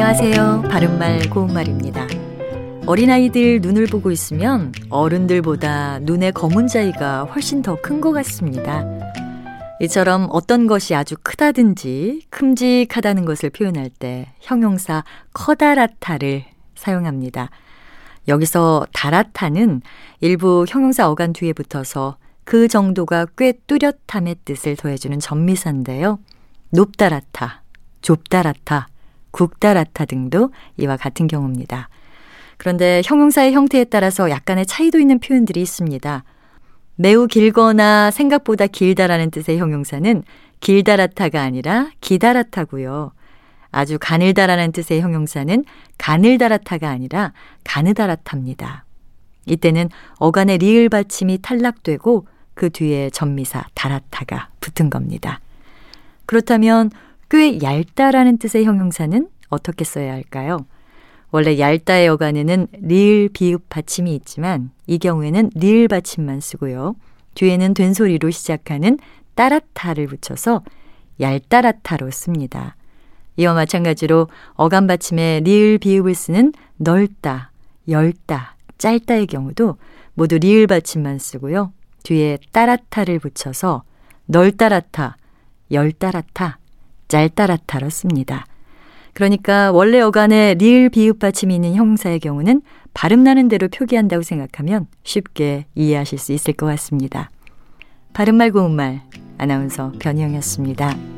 안녕하세요. 바른말 고운말입니다. 어린아이들 눈을 보고 있으면 어른들보다 눈의 검은 자위가 훨씬 더 큰 것 같습니다. 이처럼 어떤 것이 아주 크다든지 큼직하다는 것을 표현할 때 형용사 커다랗다를 사용합니다. 여기서 다랗다는 일부 형용사 어간 뒤에 붙어서 그 정도가 꽤 뚜렷함의 뜻을 더해주는 전미사인데요. 높다랗다, 좁다랗다, 국다랗다 등도 이와 같은 경우입니다. 그런데 형용사의 형태에 따라서 약간의 차이도 있는 표현들이 있습니다. 매우 길거나 생각보다 길다라는 뜻의 형용사는 길다랗다가 아니라 기다랗다고요. 아주 가늘다라는 뜻의 형용사는 가늘다랗다가 아니라 가느다랗답니다. 이때는 어간의 리을 받침이 탈락되고 그 뒤에 전미사 다랗다가 붙은 겁니다. 그렇다면 꽤 얇다라는 뜻의 형용사는 어떻게 써야 할까요? 원래 얇다의 어간에는 리을 비읍 받침이 있지만 이 경우에는 리을 받침만 쓰고요. 뒤에는 된소리로 시작하는 따라타를 붙여서 얄따라타로 씁니다. 이와 마찬가지로 어간 받침에 리을 비읍을 쓰는 넓다, 열다, 짧다의 경우도 모두 리을 받침만 쓰고요. 뒤에 따라타를 붙여서 넓따라타, 열따라타, 짤따라타로 씁니다. 그러니까 원래 어간에 리을 비읍 받침이 있는 형사의 경우는 발음 나는 대로 표기한다고 생각하면 쉽게 이해하실 수 있을 것 같습니다. 바른말 고운말 아나운서 변희영이었습니다.